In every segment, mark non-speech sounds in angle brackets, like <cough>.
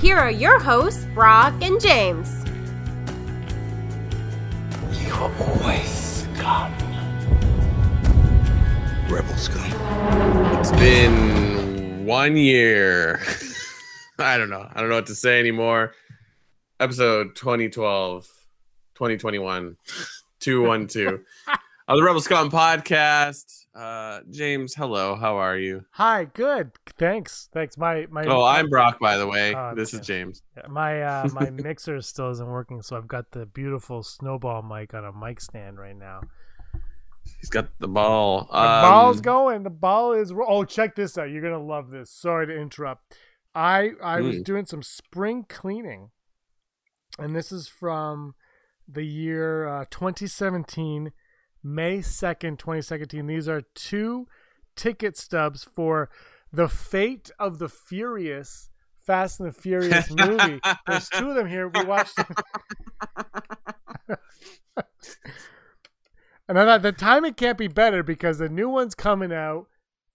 Here are your hosts, Brock and James. You are always scum. Rebel scum. It's been one year. <laughs> I don't know. I don't know what to say anymore. Episode 2012, 2021, 212 <laughs> of the Rebel Scum podcast. Uh, James, hello. How are you? Hi, good. Thanks. Thanks. My my Oh, I'm Brock, by the way. Oh, this is. James. my uh my <laughs> mixer still isn't working, so I've got the beautiful snowball mic on a mic stand right now. He's got the ball. The Um, ball's going. The ball is. ro- Oh, check this out. You're gonna love this. Sorry to interrupt. I I was Mm. doing some spring cleaning, and this is from the year uh, 2017, May 2nd, 2017. These are two ticket stubs for the Fate of the Furious. Fast and the Furious <laughs> movie. There's two of them here. We watched. <laughs> And I thought the timing can't be better because the new one's coming out.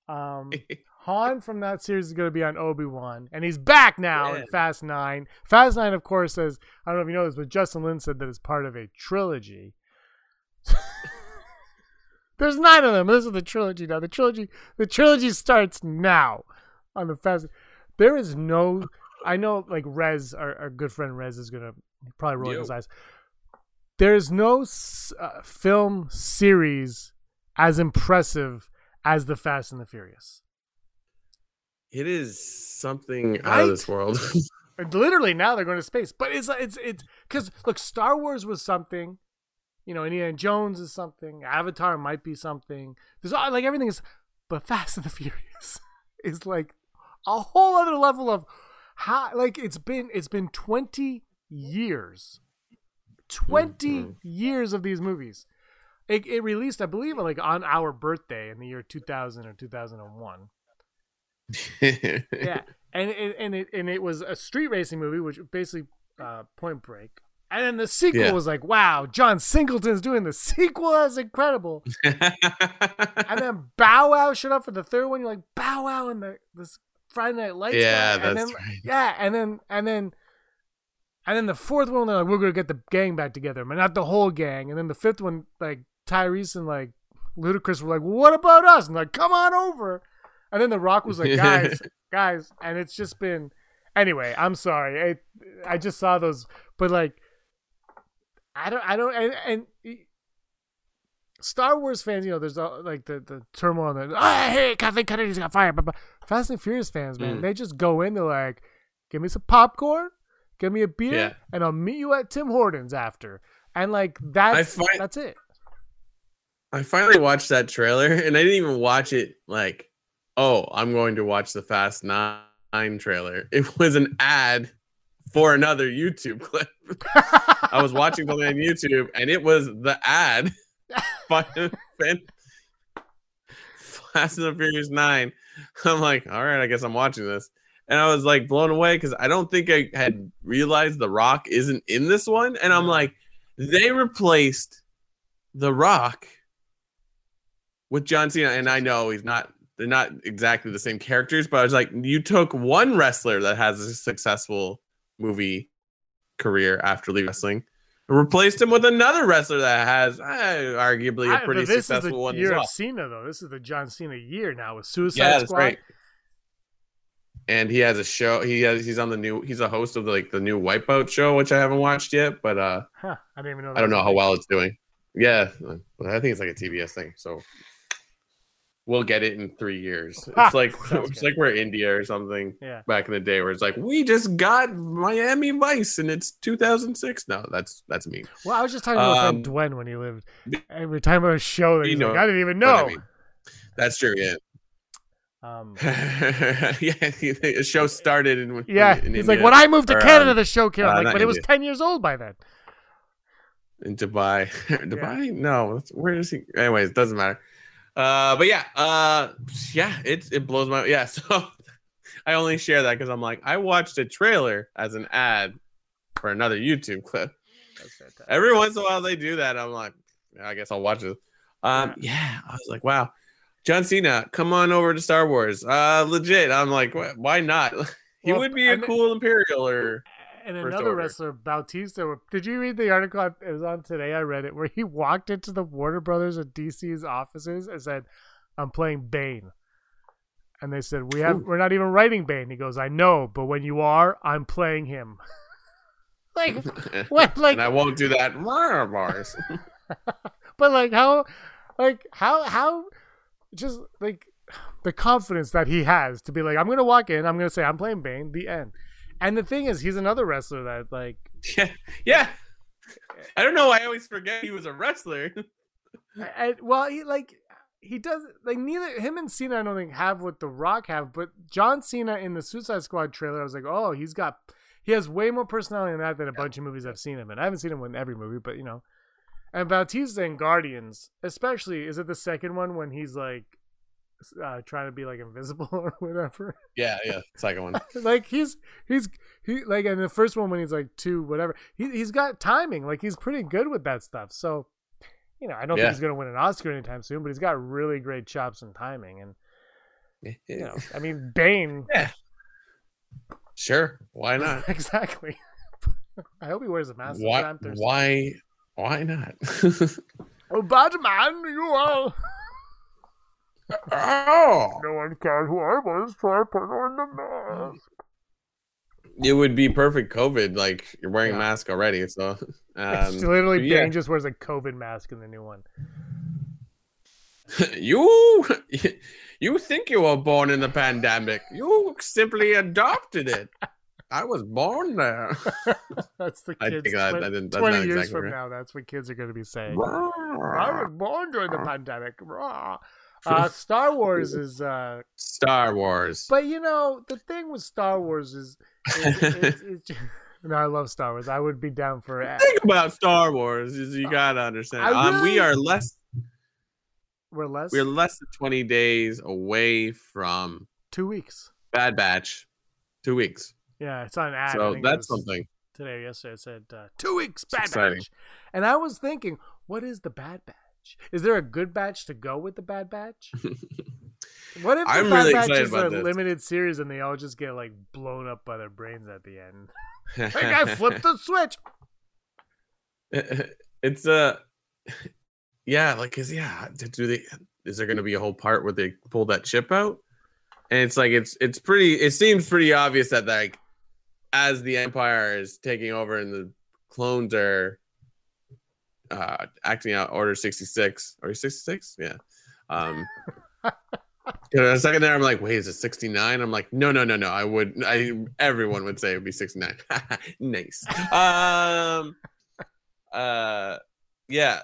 Um, <laughs> Han from that series is going to be on Obi Wan, and he's back now in Fast Nine. Fast Nine, of course, says I don't know if you know this, but Justin Lin said that it's part of a trilogy. There's nine of them. This is the trilogy now. The trilogy, the trilogy starts now on the Fast. There is no. I know, like Rez, our, our good friend Rez, is gonna probably roll Yo. his eyes. There is no uh, film series as impressive as the Fast and the Furious. It is something out of this world. <laughs> Literally now they're going to space, but it's it's it's because look, Star Wars was something, you know, Indiana Jones is something, Avatar might be something. There's all- like everything is, but Fast and the <laughs> Furious is like a whole other level of how like it's been it's been 20 years 20 Mhm. years of these movies it, it released i believe like on our birthday in the year 2000 or 2001 <laughs> yeah and it, and it and it was a street racing movie which basically uh point break and then the sequel Yeah. was like wow john singleton's doing the sequel? That's incredible. <laughs> And then bow wow showed up for the third one. You're like bow wow in the this friday night lights Yeah, guy. and that's then, right. yeah and then and then and then the fourth one they're like we're gonna get the gang back together but not the whole gang. And then the fifth one like tyrese and like ludacris were like well, what about us? And like come on over. And then the rock was like guys <laughs> guys and it's just been anyway i'm sorry. I i just saw those but like i don't i don't and, and Star Wars fans, you know, there's all, like the the turmoil. That, oh, hey, Kathleen Kennedy's got fired. But, but Fast and Furious fans, man, Mm. they just go in. They're like, "Give me some popcorn, give me a beer, Yeah. and I'll meet you at Tim Hortons after." And like that's find- that's it. I finally watched that trailer and I didn't even watch it like, oh, I'm going to watch the Fast Nine trailer. It was an ad for another YouTube clip. I was watching something on YouTube and it was the ad. <laughs> Fast and the Furious Nine. I'm like, all right, I guess I'm watching this. And I was like blown away because I don't think I had realized The Rock isn't in this one. And I'm like, they replaced The Rock with John Cena. And I know he's not, they're not exactly the same characters, but I was like, you took one wrestler that has a successful movie career after leaving wrestling replaced him with another wrestler that has uh, arguably a pretty but this is the successful one year well. of Cena, though. This is the John Cena year now with Suicide Yeah, Squad. right. And he has a show. He has he's on the new. He's a host of like the new Wipeout show, which I haven't watched yet, but uh, Huh, I didn't even know. I don't know how well it's doing. Yeah, I think it's like a TBS thing. So we'll get it in three years. <laughs> It's like it's like we're India or something Yeah. back in the day, where it's like we just got Miami Vice and it's 2006. No, that's that's me. Well, I was just talking to my friend Um, Dwayne when he lived, were talking about a show that you he's know like, I didn't even know. I mean. That's true. Yeah. Um, <laughs> yeah, the show started in yeah, in he's like, when I moved to or, Canada, um, the show came. out. uh, like, but it was ten years old by then. in Dubai. <laughs> Dubai? No, where is he? Anyways, it doesn't matter. Uh, but yeah, uh, yeah, it it blows my yeah. <laughs> So I only share that because I'm like, I watched a trailer as an ad for another YouTube clip. That's. Every once in a while they do that. I'm like, I guess I'll watch it. Um, yeah, I was like, wow, John Cena, come on over to Star Wars. Uh, legit. I'm like, why not? <laughs> he Well, would be a and- cool Imperial or And First another order. wrestler, Bautista. Did you read the article? I- It was on today. I read it where he walked into the Warner Brothers and DC's offices and said, "I'm playing Bane." And they said, "We have Ooh. we're not even writing Bane." He goes, "I know, but when you are, I'm playing him." <laughs> like, <laughs> what? Like, and I won't do that. Bars. <laughs> but like how, like how how, just like the confidence that he has to be like, I'm gonna walk in, I'm gonna say I'm playing Bane. The end. And the thing is, he's another wrestler that like <laughs> yeah, yeah. I don't know. I always forget he was a wrestler. I, I- well, he like he does like neither him and Cena. I don't think have what The Rock have, but John Cena in the Suicide Squad trailer, I was like, oh, he's got he has way more personality than that than a bunch of movies I've seen him in. I haven't seen him in every movie, but you know. And Bautista in Guardians, especially, is it the second one when he's like uh, trying to be like invisible <laughs> or whatever? Yeah, yeah. Second one. <laughs> like he's he's he like in the first one when he's like two whatever he he's got timing like he's pretty good with that stuff so you know I don't Yeah. think he's gonna win an Oscar anytime soon but he's got really great chops and timing and you know I mean Bane <laughs> Sure. Why not? exactly I hope he wears a mask Why? Why? Why not? oh Batman you are oh, no one cares who I was try put on the mask it would be perfect. COVID. Like you're wearing Yeah. a mask already. So, it's <laughs> um, literally yeah. Bane just wears a COVID mask in the new one <laughs> you <laughs> you think you were born in the pandemic? You simply adopted it. I was born there. that's the I kids think that- twen- that didn't- that's 20 not years exactly from right. now that's what kids are going to be saying I was born during the pandemic. Rah. Uh, Star Wars is, uh, Star Wars. but you know, the thing with Star Wars is, is, is, <laughs> is <laughs> no, I love Star Wars. I would be down for it. Think about Star Wars is you gotta understand. I um, we are less We're less we're less than 20 days away from two weeks. Bad Batch. Two weeks. Yeah, it's on ad. So that's something. Today, or yesterday, it said uh, two weeks Bad. Batch, and I was thinking, what is the Bad Batch? Is there a good batch to go with the Bad Batch? <laughs> What if the I'm Bad really Batch is a this. limited series and they all just get like blown up by their brains at the end? <laughs> Hey, I flipped <laughs> the switch. it's uh yeah, like cause yeah, do they is there gonna be a whole part where they pull that chip out? And it's like it's it's pretty it seems pretty obvious that like as the Empire is taking over and the clones are uh acting out Order 66 or 66? Yeah. Um you know, a second there, I'm like, wait, is it 69? I'm like, no, no, no, no. I would, I, everyone would say it would be 69. <laughs> nice. Um, uh, yeah.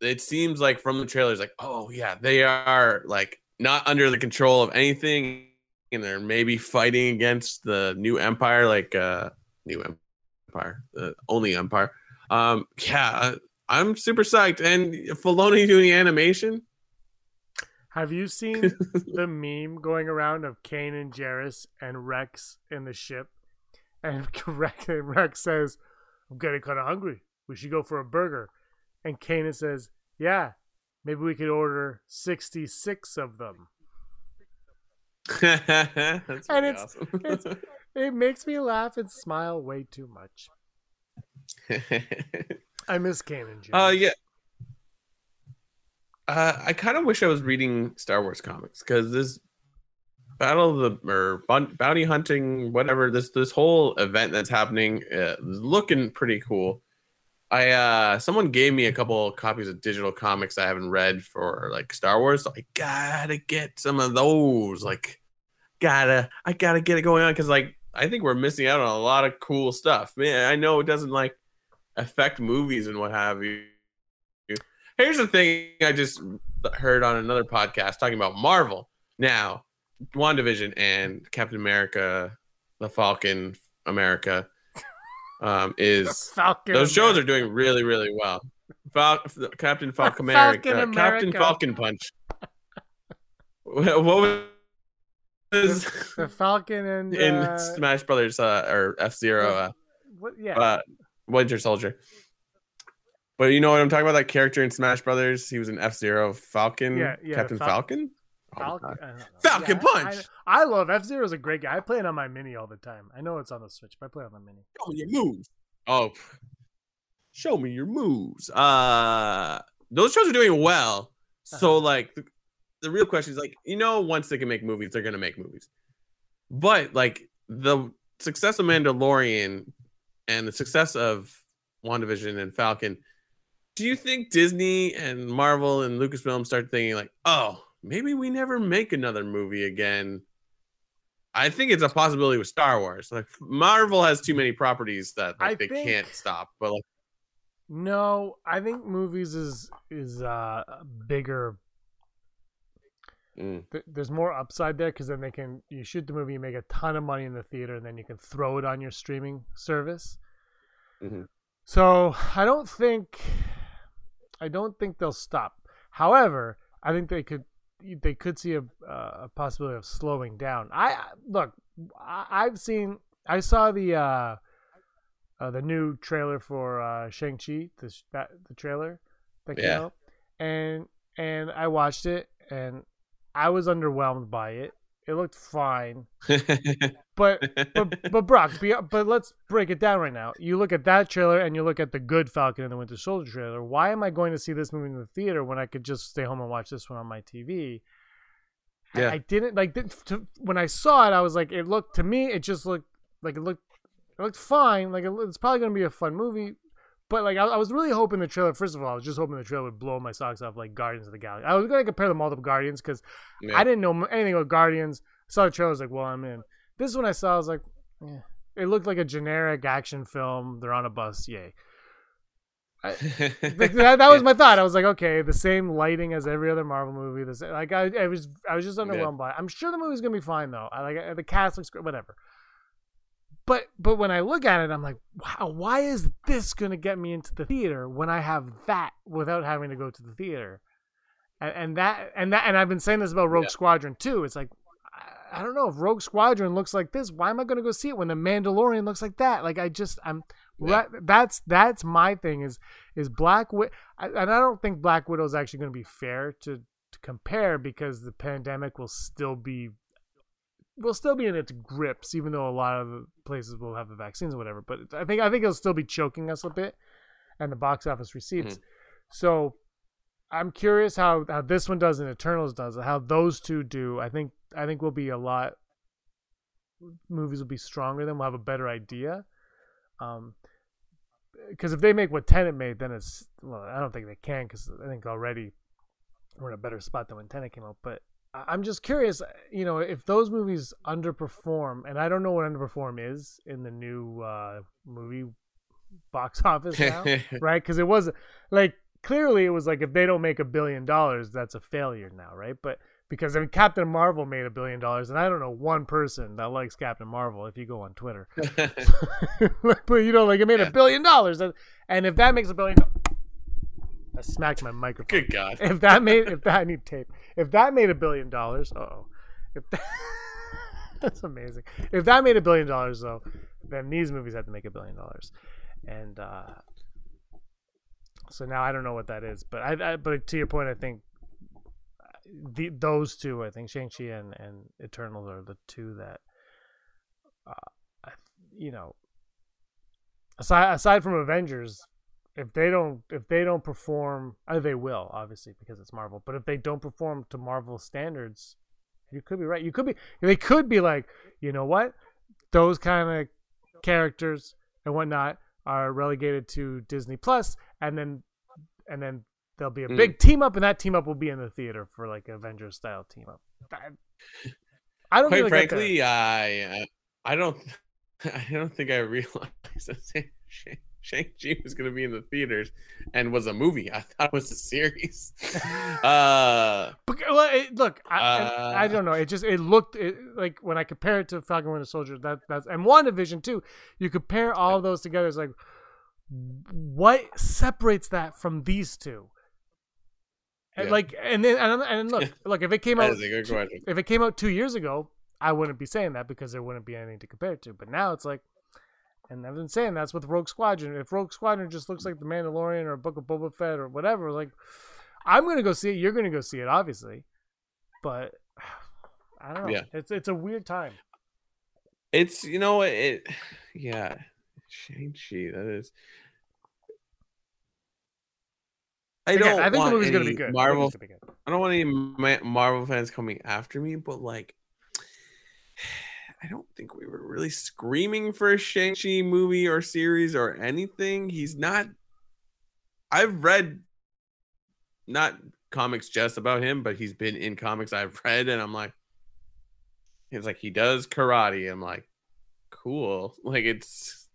It seems like from the trailers, like, oh yeah, they are like not under the control of anything, and they're maybe fighting against the new empire, like uh, new empire, the only empire. Um, yeah, I'm super psyched, and Filoni doing the animation. Have you seen <laughs> the meme going around of Kanan Jarrus and Rex in the ship? And <laughs> Rex, Rex says, I'm getting kind of hungry. We should go for a burger. And Kanan says, Yeah, maybe we could order 66 of them. <laughs> And it's- awesome. it's- It makes me laugh and smile way too much. <laughs> I miss Kanan Jarrus. uh yeah. Uh, I kind of wish I was reading Star Wars comics because this battle of the or bounty hunting, whatever this this whole event that's happening uh, is looking pretty cool. I uh someone gave me a couple copies of digital comics I haven't read for like Star Wars. So I gotta get some of those. Like, gotta I gotta get it going on because like I think we're missing out on a lot of cool stuff. Man, I know it doesn't like affect movies and what have you. Here's the thing I just heard on another podcast talking about Marvel. Now, WandaVision and Captain America, the Falcon America, um, <laughs> is Falcon. those shows America. are doing really, really well. Fal- Captain Falcon Falcon America, Captain Falcon Punch. what was the Falcon and in uh, Smash Brothers uh, or F Zero? Uh, what, yeah. Winter Soldier. But you know what I'm talking about? That character in Smash Brothers. He was an F Zero Falcon. Yeah, yeah, Captain Fal- Falcon. Oh, Falcon, God. I don't know. Falcon Yeah, Punch! I, I love F Zero is a great guy. I play it on my mini all the time. I know it's on the Switch, but I play it on my mini. Show me your moves. Oh, show me your moves. Uh, those shows are doing well. So Uh-huh. like, the, the real question is like, you know, once they can make movies, they're gonna make movies. But like the success of Mandalorian and the success of WandaVision and Falcon, do you think Disney and Marvel and Lucasfilm start thinking like, oh, maybe we never make another movie again? I think it's a possibility with Star Wars. Like Marvel has too many properties that like, they think- can't stop. But like, No, I think movies is is uh bigger. Mm, th- There's more upside there because then they can you shoot the movie, you make a ton of money in the theater, and then you can throw it on your streaming service. Mhm. So I don't think I don't think they'll stop. However, I think they could they could see a, uh, a possibility of slowing down. I look, I, I've seen I saw the uh, uh, the new trailer for uh, Shang Chi, the that the trailer that came Yeah. out, and and I watched it and I was underwhelmed by it. It looked fine, <laughs> but but but Brock, but let's break it down right now. You look at that trailer and you look at the good Falcon and the Winter Soldier trailer. Why am I going to see this movie in the theater when I could just stay home and watch this one on my TV? I- Yeah. I, didn't like to, when I saw it. I was like, it looked to me, it just looked like it looked it looked fine. Like it, it's probably going to be a fun movie. But like I, I was really hoping the trailer. First of all, I was just hoping the trailer would blow my socks off, like Guardians of the Galaxy. I was going to compare them all to Guardians because Yeah. I didn't know anything about Guardians. I saw the trailer, I was like, well, I'm in. This one I saw, I was like, yeah. It looked like a generic action film. They're on a bus, yay. <laughs> Like, that, that was <laughs> my thought. I was like, okay, the same lighting as every other Marvel movie. The same, like I, I was, I was just underwhelmed by. it. I'm sure the movie's gonna be fine though. I like the cast looks great, whatever. But but when I look at it, I'm like, wow, why is this gonna get me into the theater when I have that without having to go to the theater? And, and that and that and I've been saying this about Rogue Yeah. Squadron too. It's like I, don't know if Rogue Squadron looks like this. Why am I gonna go see it when the Mandalorian looks like that? Like I just I'm Yeah. that's that's my thing is is Black Widow, and I don't think Black Widow is actually going to be fair to to compare because the pandemic will still be will still be in its grips, even though a lot of the places will have the vaccines or whatever. But I think I think it'll still be choking us a bit, and the box office receipts. So I'm curious how how this one does and Eternals does, how those two do. I think I think we'll be a lot. Movies will be stronger. Then we'll have a better idea. Um, because if they make what Tenet made, then it's well, I don't think they can because I think already we're in a better spot than when Tenet came out. But I'm just curious, you know, if those movies underperform, and I don't know what underperform is in the new uh, movie box <laughs> office now, <laughs> right? Because it was like clearly it was like if they don't make a billion dollars, that's a failure now, right? But because I mean, Captain Marvel made a billion dollars, and I don't know one person that likes Captain Marvel if you go on Twitter. <laughs> but you know, like it made a Yeah. billion dollars, and- and if that makes a billion, I smacked my microphone. Good God. If that made, if that I need tape, if that made a billion dollars, oh, if that, <laughs> that's amazing. If that made a billion dollars, though, then these movies have to make a billion dollars, and uh, so now I don't know what that is. But I, I but to your point, I think the those two, I think Shang Chi and and Eternals are the two that, uh, I, you know, aside aside from Avengers, if they don't if they don't perform, uh, they will obviously because it's Marvel. But if they don't perform to Marvel standards, you could be right. You could be they could be like, you know what, those kind of characters and whatnot are relegated to Disney Plus, and then and then there'll be a Mm. big team up, and that team up will be in the theater for like Avengers style team up. That- I don't Quite really frankly, I uh, I don't <laughs> I don't think I realized <laughs> that Shang- <laughs> Shang-Chi was going to be in the theaters and was a movie. I thought it was a series. <laughs> uh, But, well, it, look, I, Uh, I don't know. It just it looked it, like when I compare it to Falcon Winter Soldier, that that's and WandaVision too. You compare all those together. It's like, what separates that from these two? And Yeah. like, and then and, and look, <laughs> look, if it came out is a good question. if it came out two years ago, I wouldn't be saying that because there wouldn't be anything to compare it to. But now it's like, and I've been saying that's with Rogue Squadron. If Rogue Squadron just looks like The Mandalorian or Book of Boba Fett or whatever, like, I'm gonna go see it. You're gonna go see it, obviously. But <sighs> I don't know. Yeah. It's it's a weird time. It's you know it. <sighs> Yeah, Shang-Chi. That is. I don't I think the movie's gonna be good. Marvel. gonna be good. I don't want any Marvel fans coming after me, but like, I don't think we were really screaming for a Shang-Chi movie or series or anything. He's not. I've read not comics just about him, but he's been in comics I've read, and I'm like, it's like he does karate. I'm like, cool. <laughs> Like it's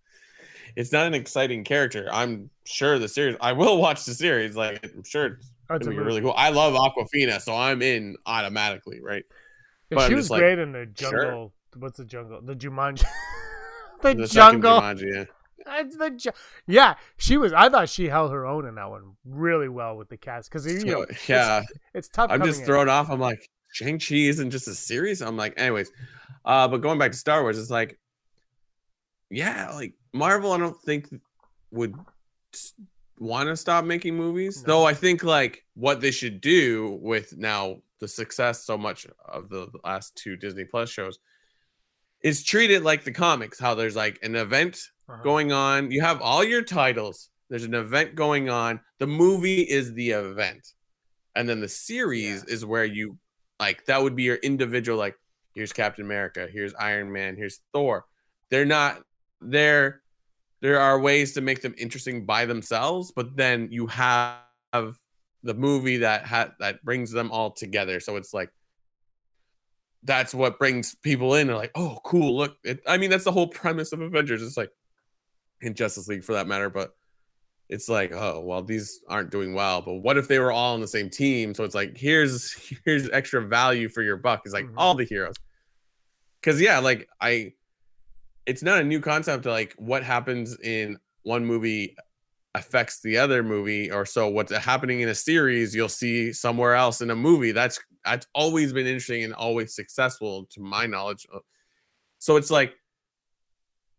it's not an exciting character. I'm sure the series. I will watch the series. Like I'm sure it's be really cool. I love Awkwafina, so I'm in automatically, right? Yeah, but she I'm was like, great in the jungle. What's the jungle? The Jumanji. <laughs> <laughs> the, The jungle. Jumanji, yeah. It's the ju- yeah, she was. I thought she held her own in that one really well with the cast because you know, yeah, it's, it's tough. I'm just in. thrown off. I'm like, Shang Chi isn't just a series. I'm like, anyways, uh, but going back to Star Wars, it's like, yeah, like Marvel. I don't think would want to stop making movies, No. though. I think like what they should do with now the success so much of the last two Disney Plus shows is treat it like the comics. How there's like an event Uh-huh. going on. You have all your titles. There's an event going on. The movie is the event. And then the series is where you like that would be your individual like here's Captain America, here's Iron Man, here's Thor. They're not there there are ways to make them interesting by themselves, but then you have the movie that ha- that brings them all together. So it's like that's what brings people in. They're like, oh, cool. Look, it, I mean, that's the whole premise of Avengers. It's like in Justice League for that matter, but it's like, oh, well, these aren't doing well. But what if they were all on the same team? So it's like, here's <laughs> here's extra value for your buck. It's like Mhm. all the heroes. Cause yeah, like I it's not a new concept like what happens in one movie affects the other movie or so what's happening in a series you'll see somewhere else in a movie. That's that's always been interesting and always successful to my knowledge. Uh, so it's like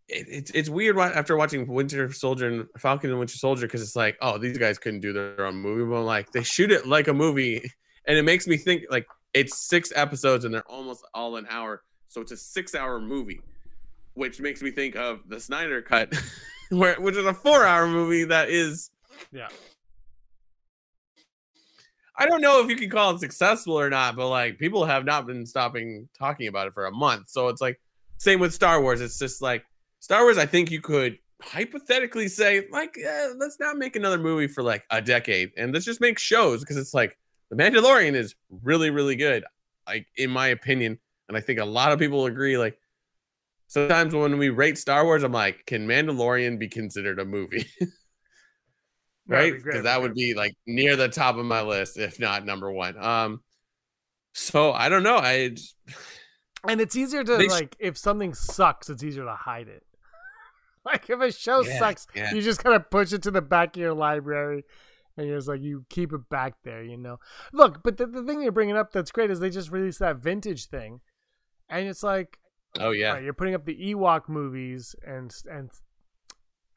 it, it's it's weird after watching Winter Soldier and Falcon and Winter Soldier because it's like oh these guys couldn't do their own movie but like they shoot it like a movie <laughs> and it makes me think like it's six episodes and they're almost all an hour so it's a six hour movie which makes me think of the Snyder cut <laughs> where which is a four hour movie that is Yeah. I don't know if you can call it successful or not, but like people have not been stopping talking about it for a month. So it's like same with Star Wars. It's just like Star Wars. I think you could hypothetically say like, eh, let's not make another movie for like a decade, and let's just make shows because it's like The Mandalorian is really really good, like in my opinion, and I think a lot of people agree. Like sometimes when we rate Star Wars, I'm like, can Mandalorian be considered a movie? <laughs> right? Because that would be like near the top of my list, if not number one. Um, so I don't know. I just- <sighs> And it's easier to They sh- like if something sucks, it's easier to hide it. <laughs> like if a show Yeah, sucks, yeah. you just kind of push it to the back of your library, and you're just like you keep it back there, you know. Look, but the, the thing you're bringing up that's great is they just released that vintage thing, and it's like oh yeah, right, you're putting up the Ewok movies and and.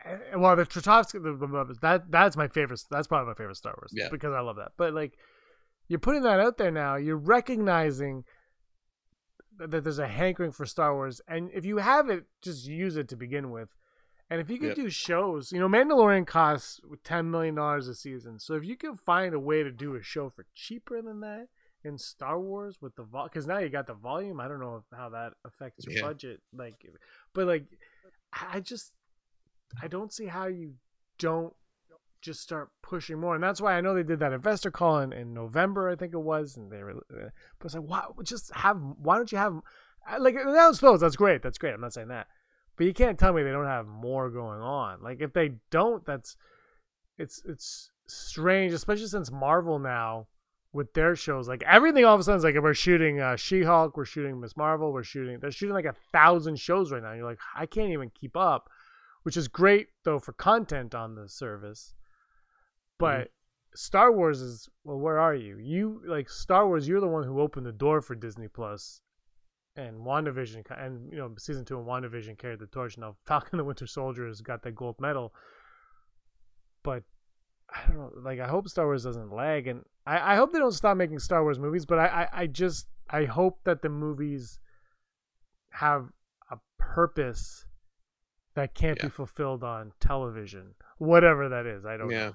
and- Well, the Tratovsky, the, the, that that's my favorite. That's probably my favorite Star Wars. Yeah. because I love that. But like, you're putting that out there now. You're recognizing that that there's a hankering for Star Wars, and if you have it, just use it to begin with. And if you could Yep. do shows, you know, Mandalorian costs ten million dollars a season. So if you can find a way to do a show for cheaper than that in Star Wars with the vol, because now you got the volume. I don't know how that affects your Yeah. budget, like, but like, I just, I don't see how you don't just start pushing more, and that's why I know they did that investor call in, in November, I think it was, and they were, uh, but it's like, why just have? Why don't you have? Like announce those. That's great. That's great. I'm not saying that, But you can't tell me they don't have more going on. Like if they don't, that's it's it's strange, especially since Marvel now with their shows, like everything all of a sudden is like we're shooting uh, She-Hulk, we're shooting Miss Marvel, we're shooting they're shooting like a thousand shows right now. And you're like, I can't even keep up, which is great though for content on the service. But Star Wars is well, where are you? You like Star Wars, you're the one who opened the door for Disney Plus and WandaVision and you know, season two and WandaVision carried the torch. Now <laughs> Falcon the Winter Soldier has got that gold medal. But I don't know, like I hope Star Wars doesn't lag and I, I hope they don't stop making Star Wars movies, but I, I, I just I hope that the movies have a purpose that can't Yeah. be fulfilled on television. Whatever that is. I don't know. Yeah.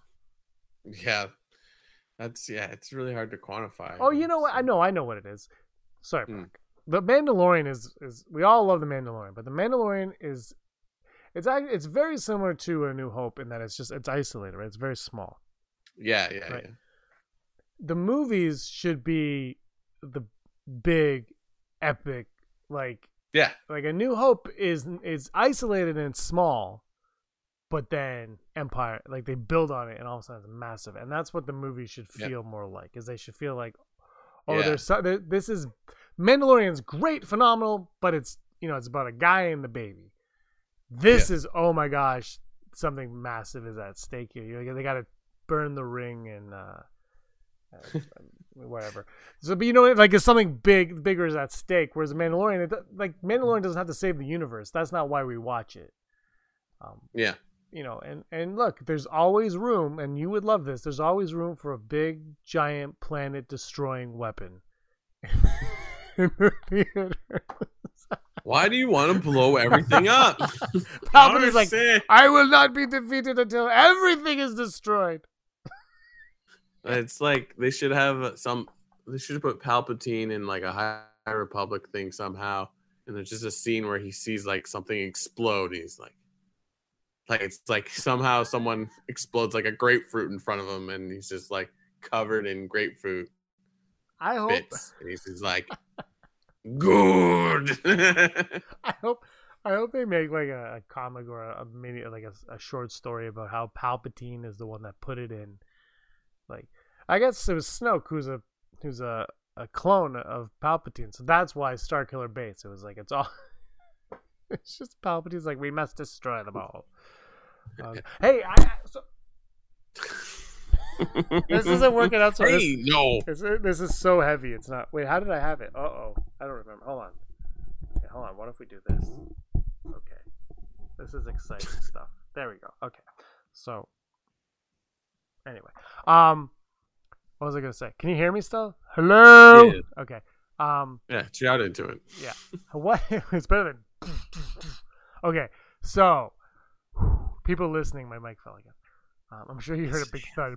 Yeah. That's yeah, it's really hard to quantify. Oh, you know what? I know, I know what it is. Sorry. Hmm. Brock. The Mandalorian is is we all love the Mandalorian, but the Mandalorian is it's it's very similar to A New Hope in that it's just it's isolated, right? It's very small. Yeah, yeah, Right. yeah. The movies should be the big, epic, like Yeah. like A New Hope is is isolated and small, but then Empire like they build on it and all of a sudden it's massive, and that's what the movie should feel more like. Is they should feel like, oh, Yeah. there's so, there, this is Mandalorian's great, phenomenal, but it's you know it's about a guy and the baby. This is oh my gosh, something massive is at stake here. They got to burn the ring and. uh uh, <laughs> whatever. So, but you know, like it's something big, bigger is at stake. Whereas Mandalorian, it, like Mandalorian doesn't have to save the universe. That's not why we watch it. Um, Yeah. you know, and and look, there's always room, and you would love this. There's always room for a big, giant, planet-destroying weapon. <laughs> in the theater. Why do you want to blow everything up? <laughs> Palpatine's like, I will not be defeated until everything is destroyed. Uh, it's like they should have some. They should have put Palpatine in like a High Republic thing somehow, and there's just a scene where he sees like something explode. And he's like, like it's like somehow someone explodes like a grapefruit in front of him, and he's just like covered in grapefruit I hope. bits, and he's just like, <laughs> good. <laughs> I hope I hope they make like a, a comic or a, a mini like a, a short story about how Palpatine is the one that put it in. Like I guess it was Snoke who's a who's a, a clone of Palpatine, so that's why Starkiller Base. It was like it's all <laughs> it's just Palpatine's like we must destroy them all. <laughs> Um, hey, I, I- so, <laughs> this isn't working out. So this- hey, no. this is, this is so heavy. It's not. Wait, how did I have it? Uh oh. I don't remember. Hold on. Okay, hold on. What if we do this? Okay. This is exciting <laughs> stuff. There we go. Okay. So, anyway. Um, what was I going to say? Can you hear me still? Hello? Yeah. Okay. Um, Yeah, shout into it. yeah. What? <laughs> it's better than. Okay. So, people listening, my mic fell again. Um, I'm sure you heard a big thud.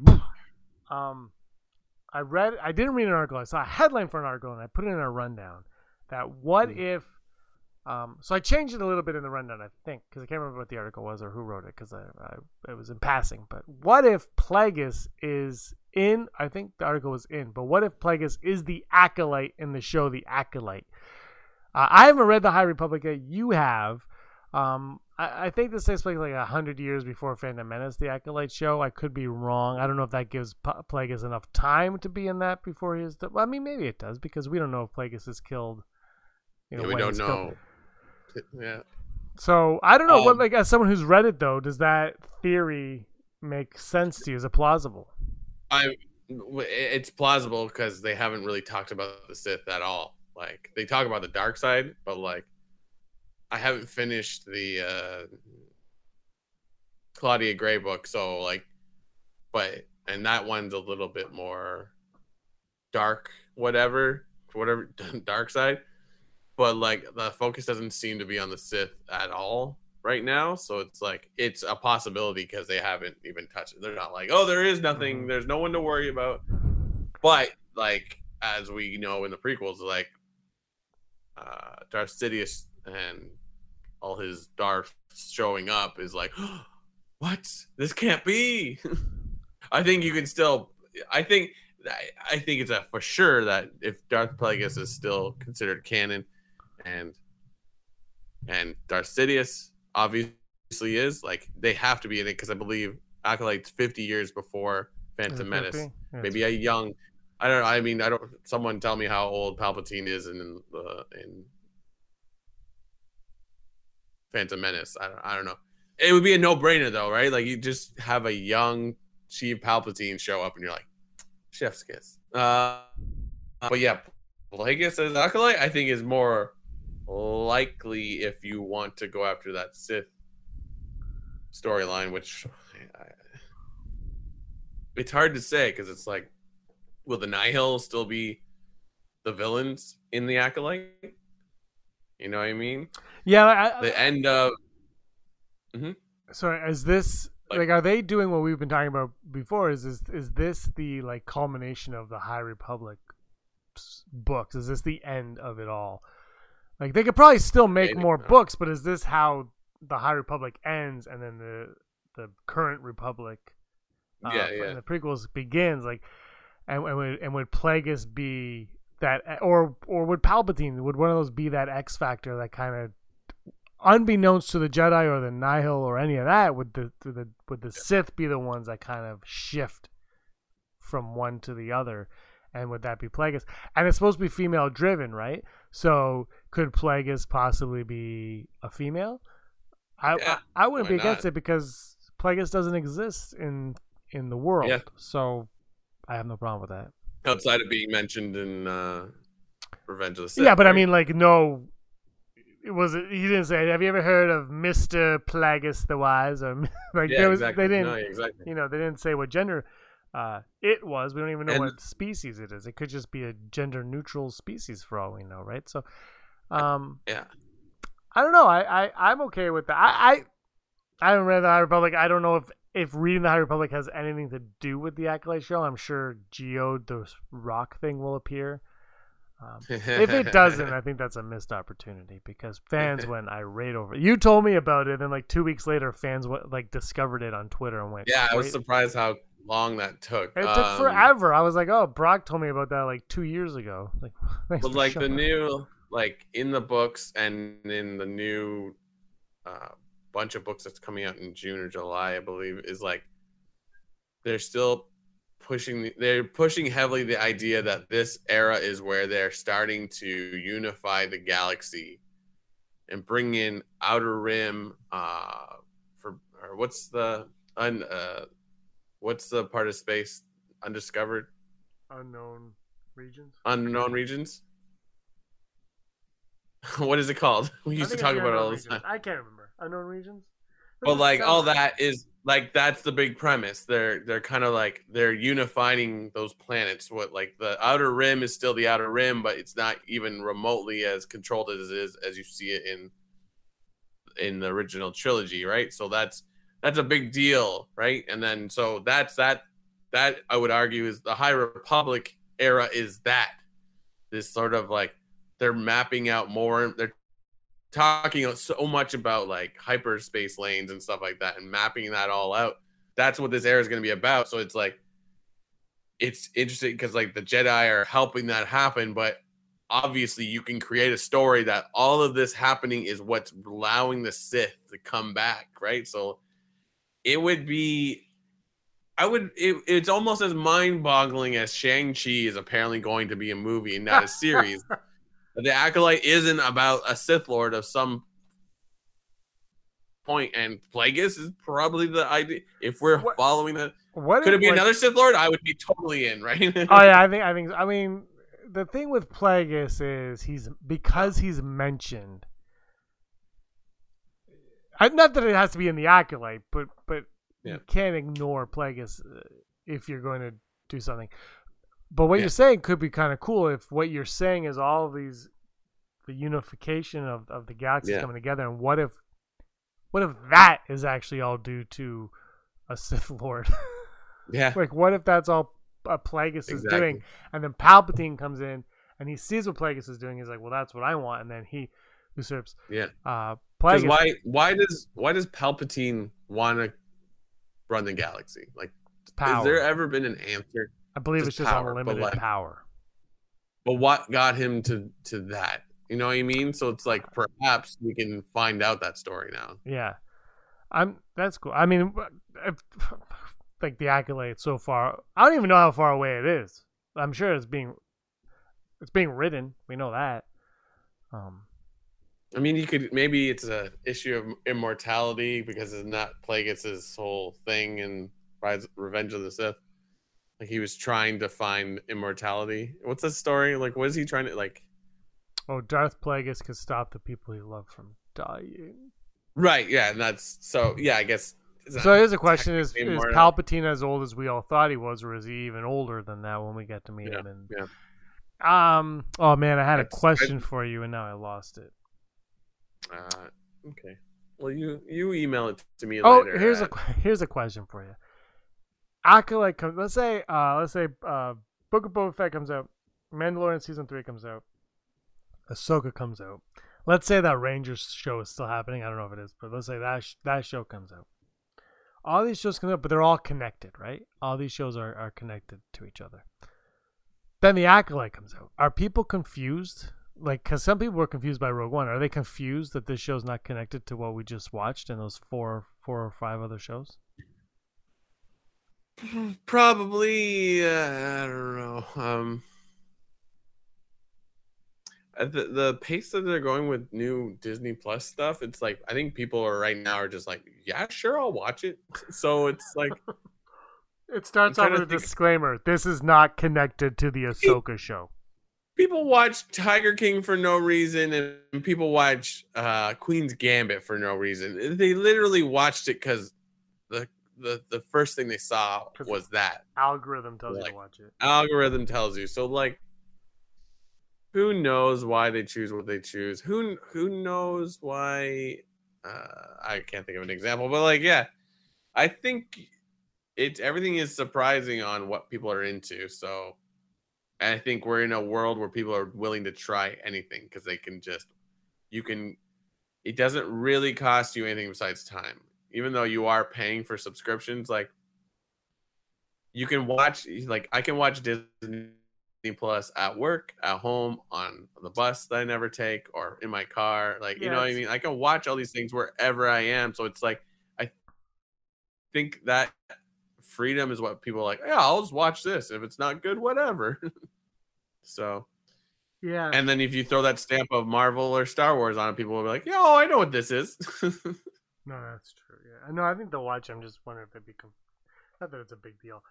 Um, I read. I didn't read an article. I saw a headline for an article, and I put it in a rundown. That what Hmm. if? Um, so I changed it a little bit in the rundown, I think, because I can't remember what the article was or who wrote it, because I, I it was in passing. But what if Plagueis is in? I think the article was in. But what if Plagueis is the acolyte in the show, The Acolyte? Uh, I haven't read the High Republic yet. You have. Um, I, I think this takes place like a hundred years before Phantom Menace, the Acolyte show. I could be wrong. I don't know if that gives P- Plagueis enough time to be in that before he is. well, I mean, maybe it does because we don't know if Plagueis is killed. You Yeah, we don't killed. know. Yeah. So I don't know. what Um, like as someone who's read it though, does that theory make sense to you? Is it plausible? I it's plausible because they haven't really talked about the Sith at all. Like they talk about the dark side, but like I haven't finished the uh Claudia Gray book, so like but and that one's a little bit more dark, whatever, whatever <laughs> dark side. But like the focus doesn't seem to be on the Sith at all right now. So it's like it's a possibility because they haven't even touched it. They're not like, oh, there is nothing. Mhm. There's no one to worry about. But like as we know in the prequels, like uh Darth Sidious and all his Darth showing up is like, <gasps> what? This can't be. <laughs> I think you can still. I think. I, I think it's a for sure that if Darth Plagueis is still considered canon, and and Darth Sidious obviously is. Like they have to be in it because I believe Acolyte's 50 years before Phantom Menace. Yeah, Maybe a young. I don't. know. I mean, I don't. Someone tell me how old Palpatine is in the in Phantom Menace. I don't. I don't know. It would be a no brainer though, right? Like you just have a young Sheev Palpatine show up, and you're like, chef's kiss. Uh, but yeah, Plagueis as acolyte, I think is more likely if you want to go after that Sith storyline, which I, it's hard to say because it's like, will the Nihil still be the villains in the acolyte? You know what I mean? yeah. I, The end of So is this Like- like, are they doing what we've been talking about before? Is this is this the like culmination of the High Republic books? Is this the end of it all? Like they could probably still make more no. books, but is this how the High Republic ends and then the the current Republic, uh, Yeah, yeah. and the prequels begins? Like, and and would, and would Plagueis be that, or or would Palpatine would one of those be that X factor that kind of unbeknownst to the Jedi or the Nihil or any of that, would the, the, the would the Sith be the ones that kind of shift from one to the other, and would that be Plagueis? And it's supposed to be female driven, right? So could Plagueis possibly be a female? I Yeah, I, I wouldn't be against not? it because Plagueis doesn't exist in in the world, Yeah. so I have no problem with that. Outside of being mentioned in uh, Revenge of the Sith. yeah, but I mean, like, no, it was. He didn't say. Have you ever heard of Mister Plagueis the Wise? Or <laughs> like, yeah, there was, exactly. they didn't. No, exactly. You know, they didn't say what gender uh, it was. We don't even know And- what species it is. It could just be a gender neutral species for all we know, right? So, um, Yeah. I don't know. I, I I'm okay with that. I I, I haven't read the High Republic. I don't know if if reading the High Republic has anything to do with the Acolyte show. I'm sure Geode the Rock thing will appear. Um, if it doesn't, I think that's a missed opportunity because fans went irate over it. You told me about it, and like two weeks later, fans went, like discovered it on Twitter and went. yeah, I was "Wait." surprised how long that took. It took Um, forever. I was like, "Oh, Brock told me about that like two years ago." <laughs> Like, But like the up. new, like in the books and in the new uh, bunch of books that's coming out in June or July, I believe, is like they're still pushing. They're pushing heavily the idea that this era is where they're starting to unify the galaxy and bring in Outer Rim. Uh, for or what's the un uh, what's the part of space undiscovered unknown regions. unknown regions. <laughs> what is it called? <laughs> We used to talk about it all the time. I can't remember unknown regions. But like all that is like that's the big premise. They're they're kind of like they're unifying those planets. What like the outer rim is still the outer rim, but it's not even remotely as controlled as it is as you see it in in the original trilogy, right? So that's that's a big deal, right? And then so that's that that I would argue is the High Republic era is that this sort of like they're mapping out more they're talking so much about like hyperspace lanes and stuff like that and mapping that all out that's what this era is going to be about. So it's like it's interesting because like the jedi are helping that happen but obviously you can create a story that all of this happening is what's allowing the sith to come back right? So it would be i would it, it's almost as mind-boggling as shang-chi is apparently going to be a movie and not a <laughs> series the acolyte isn't about a Sith Lord of some point, and Plagueis is probably the idea. If we're What- following the, What could it be like- another Sith Lord? I would be totally in, right? <laughs> oh yeah, I think I think I mean the thing with Plagueis is he's because he's mentioned. I, not that it has to be in the acolyte, but but Yeah. you can't ignore Plagueis uh, if you're going to do something. But what Yeah. you're saying could be kind of cool if what you're saying is all of these the unification of, of the galaxies Yeah. coming together, and what if what if that is actually all due to a <laughs> Sith Lord? yeah, <laughs> like what if that's all uh, Plagueis is doing, and then Palpatine comes in and he sees what Plagueis is doing. He's like, "Well, that's what I want," and then he usurps yeah. uh, Plagueis. why? Why does why does Palpatine want to run the galaxy? Like, Power. has there ever been an answer? I believe just it's just power, but unlimited like- power. But what got him to to that? You know what I mean? So it's like perhaps we can find out that story now. Yeah, I'm. That's cool. I mean, if, <sighs> like the acolyte so far, I don't even know how far away it is. I'm sure it's being it's being written. We know that. Um, I mean, you could maybe it's a issue of immortality because it's not Plagueis' whole thing in Rise, Revenge of the Sith. Like he was trying to find immortality. What's the story? Like, what is he trying to like? oh, Darth Plagueis could stop the people he loved from dying. Right. Yeah. And that's so. Yeah. I guess. So here's a question: Is, is. Palpatine as old as we all thought he was, or is he even older than that when we get to meet Yeah, him? And yeah. um, oh man, I had a That's- question for you, and now I lost it. Uh, okay. Well, you you email it to me Oh, later. here's a at- que- here's a question for you. Acolyte comes. Let's say, uh, let's say, uh, Book of Boba Fett comes out, Mandalorian season three comes out, Ahsoka comes out. Let's say that Rangers show is still happening. I don't know if it is, but let's say that sh- that show comes out. All these shows come out, but they're all connected, right? All these shows are, are connected to each other. Then the Acolyte comes out. Are people confused? Like, because some people were confused by Rogue One. Are they confused that this show's not connected to what we just watched and those four, four or five other shows? Probably, uh, I don't know. Um, the the pace that they're going with new Disney Plus stuff, it's like I think people are right now are just like, yeah, sure, I'll watch it. <laughs> So it's like, <laughs> It starts off with a think- disclaimer. This is not connected to the Ahsoka show. people watch Tiger King for no reason, and people watch uh, Queen's Gambit for no reason. They literally watched it because the the the first thing they saw was that. Algorithm tells you to watch it. algorithm tells you. So like who knows why they choose what they choose? Who who knows why uh I can't think of an example, but like yeah. I think it's everything is surprising on what people are into. So I think we're in a world where people are willing to try anything because they can just you can it doesn't really cost you anything besides time. Even though you are paying for subscriptions, like you can watch like I can watch Disney Plus at work, at home, on the bus that I never take, or in my car. Like you know what I mean? I can watch all these things wherever I am. So it's like I think that freedom is what people are like. Yeah, I'll just watch this. If it's not good, whatever. <laughs> so Yeah. and then if you throw that stamp of Marvel or Star Wars on it, people will be like, "Yeah, oh, I know what this is." <laughs> no, that's true. I know. I think they'll watch. I'm just wondering if they become. Not that it's a big deal.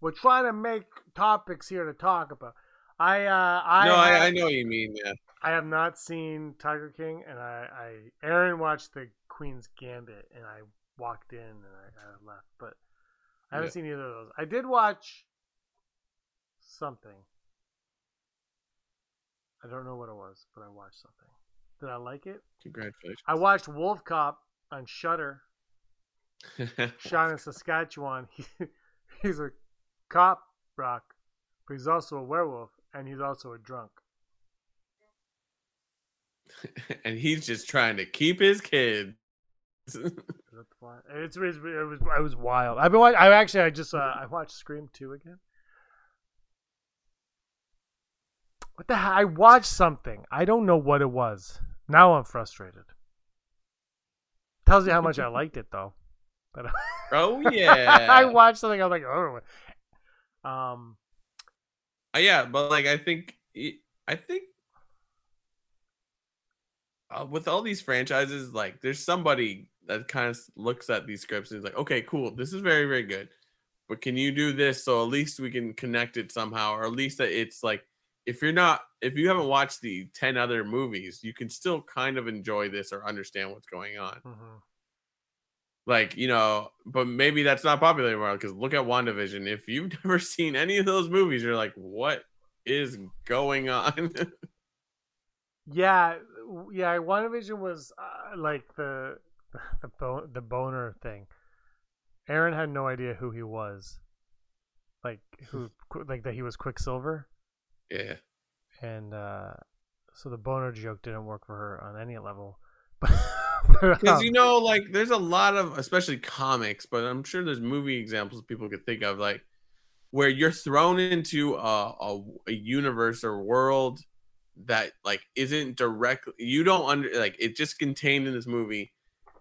We're trying to make topics here to talk about. I uh I no, have, I, I know what you mean. Yeah. I have not seen Tiger King, and I, I Aaron watched the Queen's Gambit, and I walked in and I, I left, but I haven't Yeah. seen either of those. I did watch something. I don't know what it was, but I watched something. Did I like it? Congratulations. I watched Wolf Cop on Shudder, <laughs> shot in Saskatchewan. <laughs> He, he's a cop, Brock, but he's also a werewolf, and he's also a drunk. <laughs> and he's just trying to keep his that? It's, it's it was it was wild. I've been watch, I actually I just uh, I watched Scream two again. What the hell? I watched something. I don't know what it was. Now I'm frustrated. Tells you how much I liked it though. But oh <laughs> yeah. I watched something. I was like, oh. Um. Uh, yeah, but like I think I think uh, with all these franchises, like there's somebody that kind of looks at these scripts and is like, okay, cool, this is very very good, but can you do this so at least we can connect it somehow, or at least that it's like if you're not if you haven't watched the 10 other movies you can still kind of enjoy this or understand what's going on mhm. Like you know but maybe that's not popular anymore because look at wandavision if you've <laughs> never seen any of those movies you're like what is going on <laughs> Yeah, yeah. WandaVision was uh, like the the bo- the boner thing. Aaron had no idea who he was, like who <laughs> like that he was Quicksilver, yeah and uh, so the boner joke didn't work for her on any level. But because you know like there's a lot of especially comics but i'm sure there's movie examples people could think of like where you're thrown into a, a, a universe or world that like isn't directly you don't under like it just contained in this movie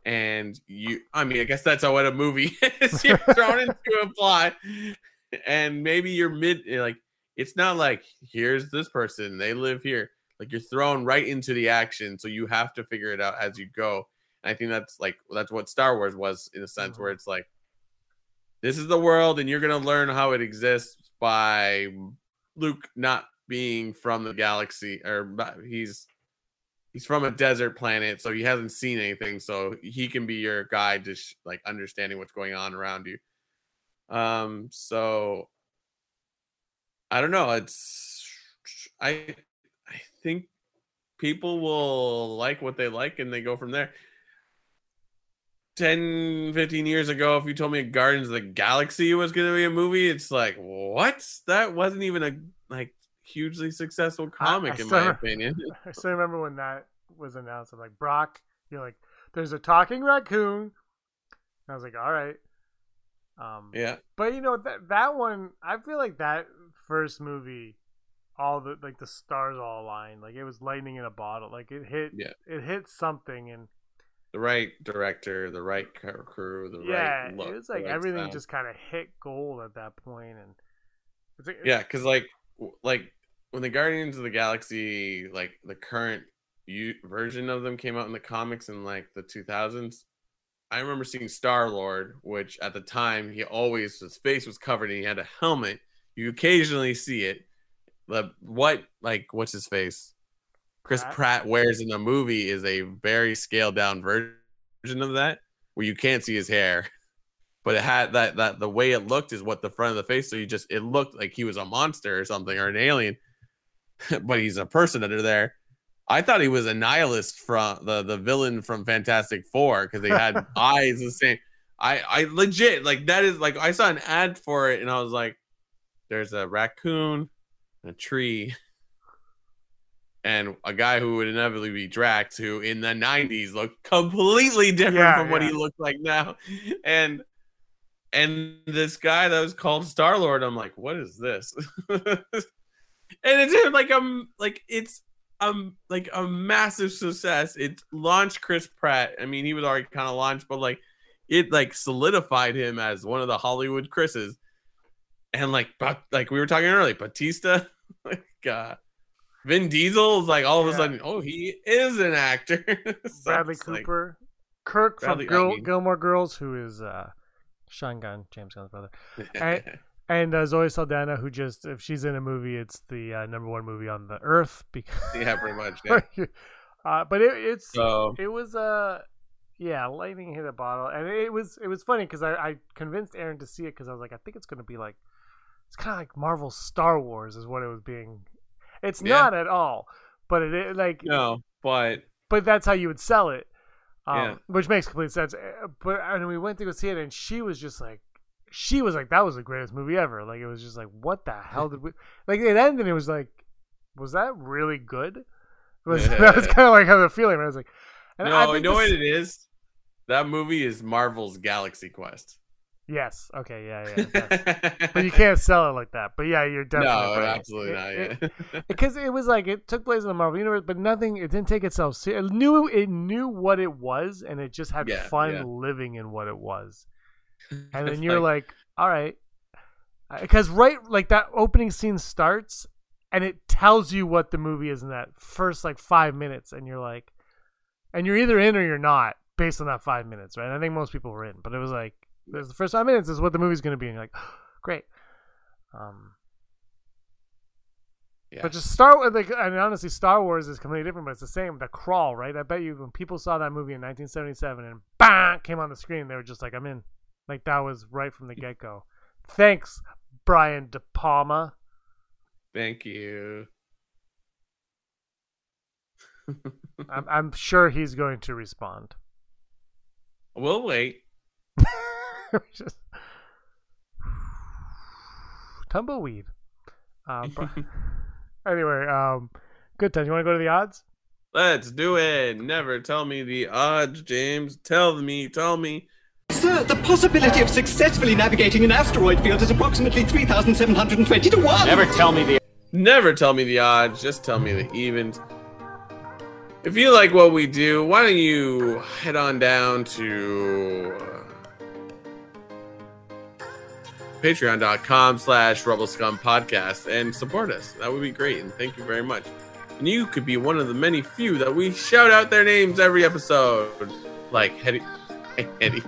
and you i mean i guess that's what a movie <laughs> is. You're <laughs> thrown into a plot and maybe you're mid like it's not like here's this person they live here like you're thrown right into the action so you have to figure it out as you go. And i think that's like that's what star wars was in a sense where it's like this is the world and you're going to learn how it exists by luke not being from the galaxy or he's he's from a desert planet so he hasn't seen anything so he can be your guide to sh- like understanding what's going on around you. Um so i don't know it's i think people will like what they like and they go from there 10 15 years ago if you told me guardians of the galaxy was going to be a movie it's like what that wasn't even a like hugely successful comic I in still my opinion <laughs> I still remember when that was announced. I'm like, Brock, you're like, there's a talking raccoon. And I was like, all right. Um, yeah But you know that that one, I feel like that first movie, all the like the stars all aligned. Like it was lightning in a bottle. Like it hit, Yeah. it hit something, and the right director the right crew the yeah, right look it was like right everything sound. just kind of hit gold at that point, and it's like, yeah because like like when the guardians of the galaxy like the current u- version of them came out in the comics in like the 2000s i remember seeing star lord which at the time he always his face was covered and he had a helmet you occasionally see it the what like what's his face? Chris Pratt? pratt wears in the movie is a very scaled down version of that where you can't see his hair. But it had that that the way it looked is what the front of the face so you just it looked like he was a monster or something or an alien. <laughs> But he's a person under there. I thought he was Annihilus from the the villain from fantastic four because they had <laughs> eyes the same. I i legit like that is like i saw an ad for it and i was like there's a raccoon a tree and a guy who would inevitably be Drax, who in the 90s looked completely different Yeah, from what he looked like now. And and this guy that was called Star Lord, I'm like, what is this? <laughs> and it's like um like it's um like a massive success. It launched Chris Pratt. I mean, he was already kind of launched, but like it like solidified him as one of the Hollywood Chris's. And like but like we were talking earlier, Batista, <laughs> like uh Vin Diesel is like all of a sudden, oh, he is an actor. <laughs> So Bradley it's like- Cooper, Kirk Bradley- from Gil- mean- Gilmore Girls, who is uh, Sean Gunn, James Gunn's brother, <laughs> I- and uh, Zoe Saldana, who just if she's in a movie, it's the uh, number one movie on the earth because. yeah, pretty much. Yeah. uh, but it, it's So it was uh yeah lightning hit a bottle and it was it was funny because I, I convinced aaron to see it because i was like i think it's going to be like it's kind of like marvel star wars is what it was being it's Yeah. not at all but it, like no, but but that's how you would sell it um, Yeah. which makes complete sense Uh, but and we went to go see it and she was just like she was like that was the greatest movie ever like it was just like what the hell did we like it ended and it was like was that really good was, <laughs> that was <laughs> kind of like how the feeling I was like no, I you know this- what it is? That movie is Marvel's Galaxy Quest. Yes. Okay. Yeah. Yeah. <laughs> but you can't sell it like that. But yeah, you're definitely no, right. absolutely not. It- Yeah. <laughs> Because it, was like it took place in the Marvel universe, but nothing. It didn't take itself. ser- It knew it knew what it was, and it just had Yeah, fun yeah. living in what it was. <laughs> And then you're like, all right, because right, like that opening scene starts, and it tells you what the movie is in that first like five minutes, and you're like, and you're either in or you're not based on that five minutes, right? I think most people were in, but it was like, there's the first five minutes is what the movie's going to be, and you're like, <gasps> great. Um, Yeah. but just Star Wars, like, and honestly, Star Wars is completely different, but it's the same. The crawl, right? I bet you when people saw that movie in 1977 and bang came on the screen, they were just like, "I'm in." Like that was right from the get go. Thanks, Brian De Palma. Thank you. I'm, I'm sure he's going to respond. We'll wait. <laughs> Just- Tumbleweed. Uh, Bri- <laughs> anyway, um, good time. You want to go to the odds? Let's do it. Never tell me the odds, James. Tell me, tell me. Sir, the possibility of successfully navigating an asteroid field is approximately 3,720 to 1. Never tell me the Never tell me the odds, just tell me the evens. If you like what we do, why don't you head on down to patreon.com slash rebel scum podcast and support us. That would be great. And thank you very much. And you could be one of the many few that we shout out their names every episode. Like Hetty, Hetty,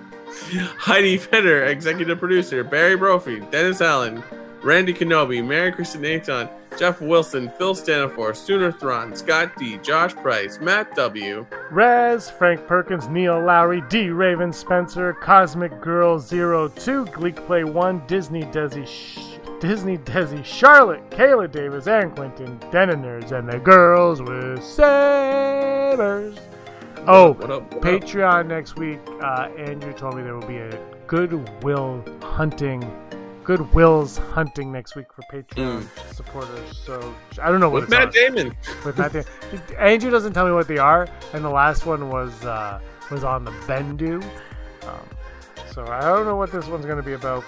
Heidi Feder, executive producer, Barry Brophy, Dennis Allen, Randy Kenobi, Mary Kristen Naton, Jeff Wilson, Phil Stanifor, Sooner Thron, Scott D, Josh Price, Matt W, Rez, Frank Perkins, Neil Lowry, D. Raven Spencer, Cosmic Girl 02, Gleek Play 1, Disney Desi, Sh- Disney Desi, Charlotte, Kayla Davis, Aaron Clinton, Denoners, and the Girls with Sabers. Oh, What up? What up? Patreon next week. Uh, Andrew told me there will be a Goodwill hunting, Goodwill's hunting next week for Patreon supporters. So I don't know what With it's Matt on Damon. with Matt Damon. Andrew doesn't tell me what they are, and the last one was uh, was on the Bendu. Um, so I don't know what this one's going to be about.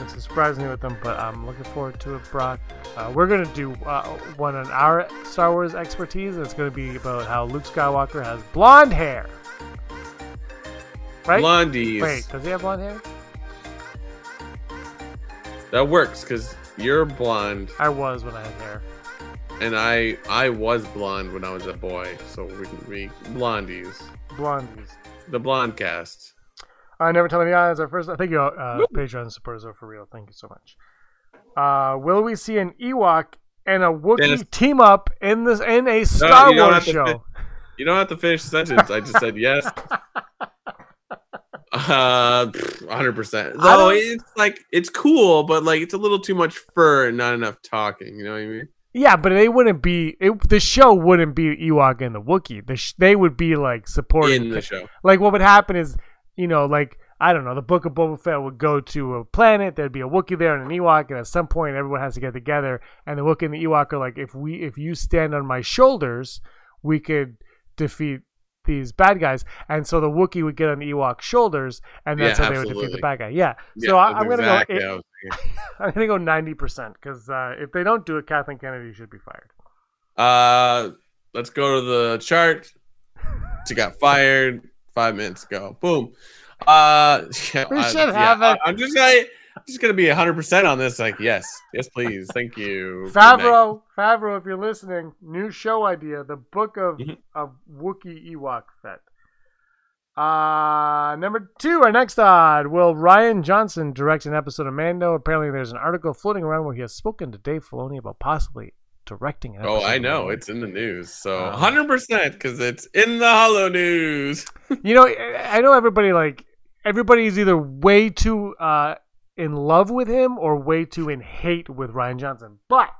It's surprising me with them, but I'm looking forward to it, Brock. Uh, we're going to do uh, one on our Star Wars expertise, and it's going to be about how Luke Skywalker has blonde hair. Right? Blondies. Wait, does he have blonde hair? That works because you're blonde I was when I had hair. and I I was blonde when I was a boy, so we can be blondies. Blondies. The blonde cast. I never tell me the odds. Our first, thank you, uh, Patreon supporters are for real. Thank you so much. Uh, will we see an Ewok and a Wookiee Dennis. team up in this in a Star don't Wars show? You don't have to finish the sentence. I just said yes. <laughs> Uh, hundred percent. Though it's like it's cool, but like it's a little too much fur and not enough talking. You know what I mean? Yeah, but they wouldn't be. It, the show wouldn't be Ewok and the Wookiee. The sh- they would be like supporting In the show. like what would happen is, you know, like I don't know, the Book of Boba Fett would go to a planet. There'd be a Wookiee there and an Ewok, and at some point, everyone has to get together. And the Wookiee and the Ewok are like, if we, if you stand on my shoulders, we could defeat these bad guys. And so the Wookiee would get on the Ewok's shoulders, and that's Yeah, how they would defeat the bad guy. Yeah. Yeah, So I, I'm gonna go. I thinking. <laughs> I'm gonna go ninety percent because uh, if they don't do it, Kathleen Kennedy should be fired. Uh, let's go to the chart. She got fired five minutes ago. Boom. Uh, <laughs> yeah, We should yeah, have I, it. I'm just gonna, I'm just gonna be hundred percent on this. Like, yes, yes, please, thank you. Good night. Favreau, Favreau, if you're listening, new show idea: the Book of Mhm. of Wookiee Ewok Fett. Uh, number two, our next odd. Will Rian Johnson direct an episode of Mando? Apparently, there's an article floating around where he has spoken to Dave Filoni about possibly directing an Oh. I know Mando. it's in the news. So Uh, hundred percent because it's in the Hollow News. <laughs> You know, I I know everybody like everybody's either way too uh, in love with him or way too in hate with Rian Johnson. But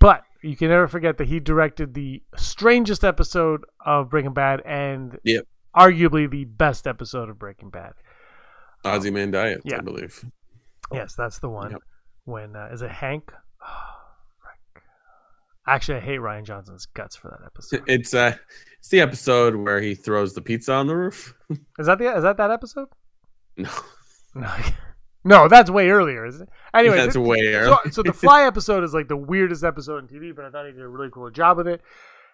but you can never forget that he directed the strangest episode of Breaking Bad and Yep. arguably the best episode of Breaking Bad. Ozymandias, Yeah. I believe. Yes, that's the one. Yep. When uh, is it Hank? <sighs> Oh. Actually, I hate Rian Johnson's guts for that episode. <laughs> It's uh, it's the episode where he throws the pizza on the roof. <laughs> Is that the is that that episode? No, No, <laughs> no, that's way earlier, isn't it? Anyway, that's th- way so, so the <laughs> Fly episode is like the weirdest episode on TV, but I thought he did a really cool job with it.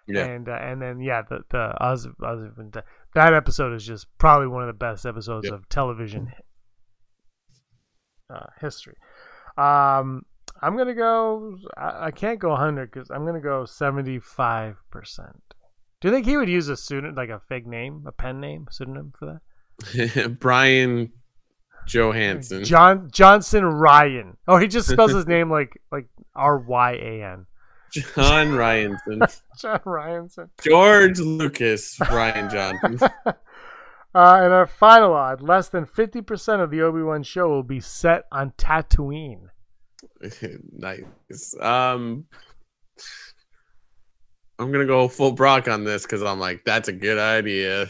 yeah, And uh, and then yeah, the the Oz, Oz, that episode is just probably one of the best episodes Yep. of television uh, history. Um, I'm gonna go. I, I can't go 100 because I'm gonna go 75 percent. Do you think he would use a pseudonym, like a fake name, a pen name, pseudonym for that? <laughs> Brian Johansson. John Johnson Ryan. Oh, he just spells his <laughs> name like like R Y A N. John Ryanson. <laughs> John Ryanson. George Lucas. Ryan Johnson. <laughs> Uh, and our final odd: less than fifty percent of the Obi Wan show will be set on Tatooine. nice. Um, I'm gonna go full Brock on this because I'm like, that's a good idea.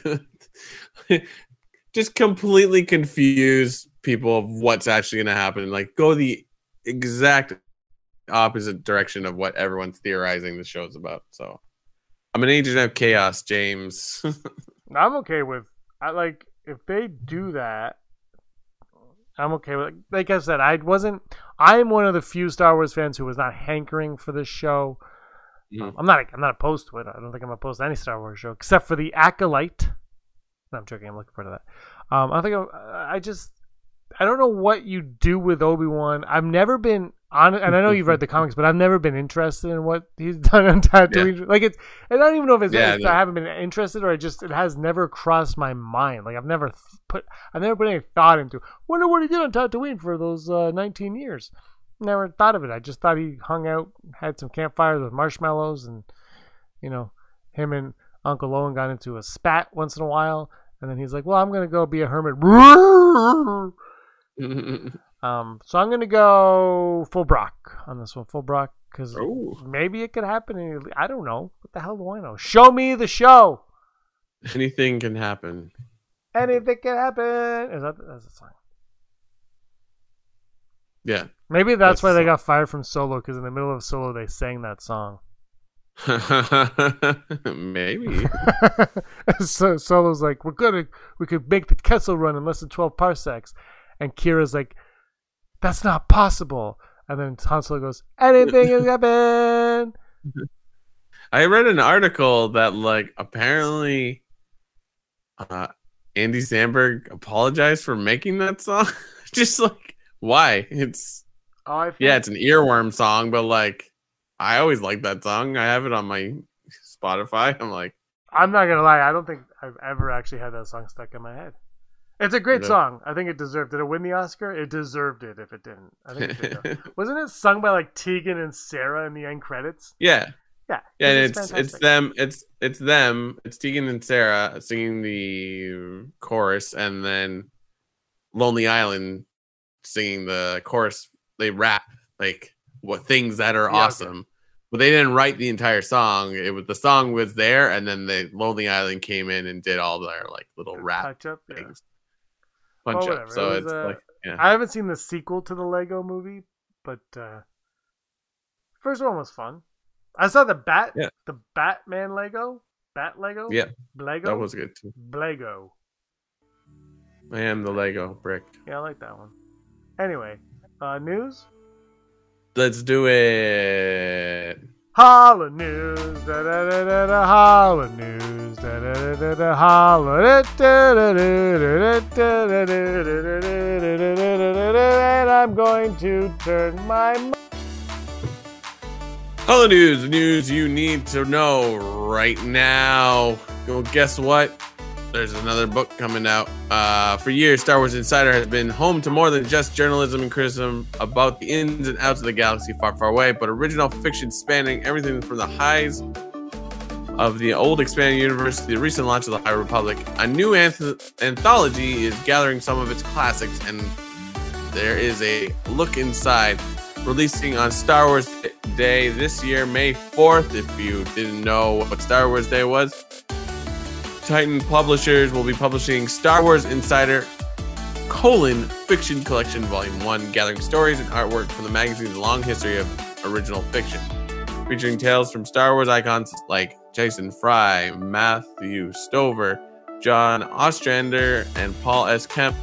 Just completely confuse people of what's actually gonna happen. and Like, go the exact opposite direction of what everyone's theorizing the show's about. So, I'm an agent of chaos, James. <laughs> I'm okay with. I like if they do that. I'm okay with. Like I said, I wasn't. I'm one of the few Star Wars fans who was not hankering for this show. Um, I'm not. I'm not opposed to it. I don't think I'm opposed to any Star Wars show except for the Acolyte. No, I'm joking. I'm looking forward to that. Um, I think I, I just. I don't know what you do with Obi Wan. I've never been on, and I know you've read the <laughs> comics, but I've never been interested in what he's <laughs> done on Tatooine. Like it's, and I don't even know if it's, Yeah, it's no. I haven't been interested or I just it has never crossed my mind. Like I've never th- put, I've never put any thought into. Wonder what he did on Tatooine for those uh, 19 years. Never thought of it. I just thought he hung out, had some campfires with marshmallows, and you know, him and Uncle Owen got into a spat once in a while. And then he's like, "Well, I'm gonna go be a hermit." <laughs> Um, so I'm gonna go full Brock on this one, full Brock, because maybe it could happen. I don't know. What the hell do I know? Show me the show. Anything can happen. Anything can happen. Is that that's a song? Yeah. Maybe that's, That's why the they got fired from Solo because in the middle of Solo they sang that song. <laughs> Maybe. <laughs> so Solo's like, "We're gonna, we could make the Kessel run in less than twelve parsecs," and Qi'ra's like, "That's not possible." And then Han Solo goes, "Anything can <laughs> happen." I read an article that like apparently uh Andy Samberg apologized for making that song. Just like why? It's Oh, yeah, it's an earworm song, but like I always like that song. I have it on my Spotify. <laughs> I'm like, I'm not gonna lie. I don't think I've ever actually had that song stuck in my head. It's a great song. I think it deserved. Did it win the Oscar? It deserved it. If it didn't, I think it did. <laughs> Wasn't it sung by like Tegan and Sara in the end credits? yeah. Yeah, Yeah, and it's it's it's them. It's it's them. It's Tegan and Sara singing the chorus, and then Lonely Island singing the chorus. They rap like what things that are Yeah, okay. But they didn't write the entire song. It was the song was there, and then the Lonely Island came in and did all their like little rap Touch up. yeah. things, punch Well, up. So It it's uh, like yeah, I haven't seen the sequel to the Lego movie, but uh first one was fun. I saw the Bat, Yeah. the Batman Lego, Bat Lego, yeah, Lego, that was good too. Lego. I am the Lego brick. Yeah, I like that one. Anyway, uh news. Let's do it. Holla news, da da da da da, holla news, da da da da da, holla da da da da da da da da da da and I'm going to turn my. Hello, news, news you need to know right now. Well, guess what? There's another book coming out. Uh, for years, Star Wars Insider has been home to more than just journalism and criticism about the ins and outs of the galaxy far, far away, but original fiction spanning everything from the highs of the old expanding universe to the recent launch of the High Republic. A new anth- anthology is gathering some of its classics, and there is a look inside releasing on Star Wars Day this year, May 4th. If you didn't know what Star Wars Day was, Titan Publishers will be publishing Star Wars Insider colon fiction collection volume 1 gathering stories and artwork from the magazine's long history of original fiction featuring tales from star wars icons like jason fry matthew stover john ostrander and paul s kemp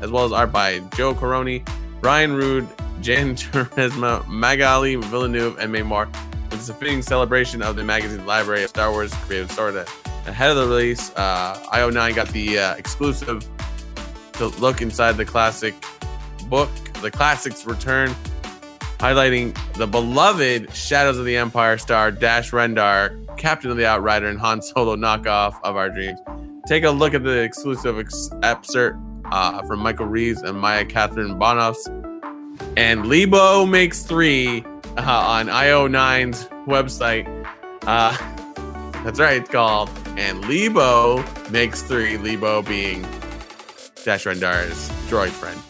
as well as art by joe corroney Brian Rood, Jan <laughs> Duursema, Magali Villeneuve, and many more. It's a fitting celebration of the magazine's library of Star Wars creative story. Ahead of the release, uh, IO9 got the uh, exclusive to look inside the classic book. The classics return, highlighting the beloved Shadows of the Empire star Dash Rendar, Captain of the Outrider, and Han Solo knockoff of our dreams. Take a look at the exclusive ex- excerpt uh, from Michael Reeves and Maya Kaathryn Bohnhoff's. And Leebo makes three uh, on IO9's website. Uh, that's right, it's called. And Leebo makes three, Leebo being Dash Rendar's droid friend.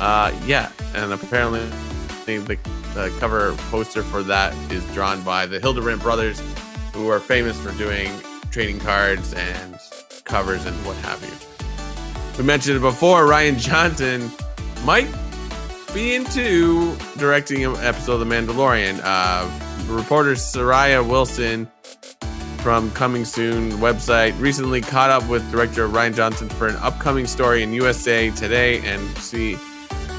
Uh, yeah, and apparently the, the cover poster for that is drawn by the Hildebrand brothers, who are famous for doing trading cards and covers and what have you. We mentioned it before, Rian Johnson might be into directing an episode of The Mandalorian. Uh, reporter Soraya Wilson from Coming Soon website recently caught up with director Rian Johnson for an upcoming story in USA Today, and she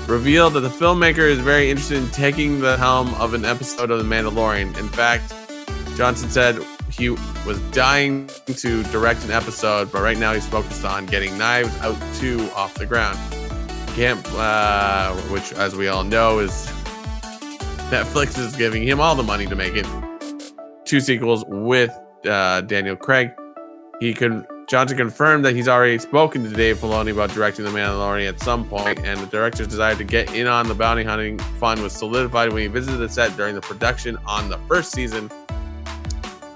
revealed that the filmmaker is very interested in taking the helm of an episode of The Mandalorian. In fact, Johnson said he was dying to direct an episode, but right now he's focused on getting Knives Out 2 off the ground. Camp, uh, which, as we all know, is Netflix is giving him all the money to make it. Two sequels with uh, Daniel Craig. He could Johnson confirmed that he's already spoken to Dave Filoni about directing The Mandalorian at some point, and the director's desire to get in on the bounty hunting fun was solidified when he visited the set during the production on the first season.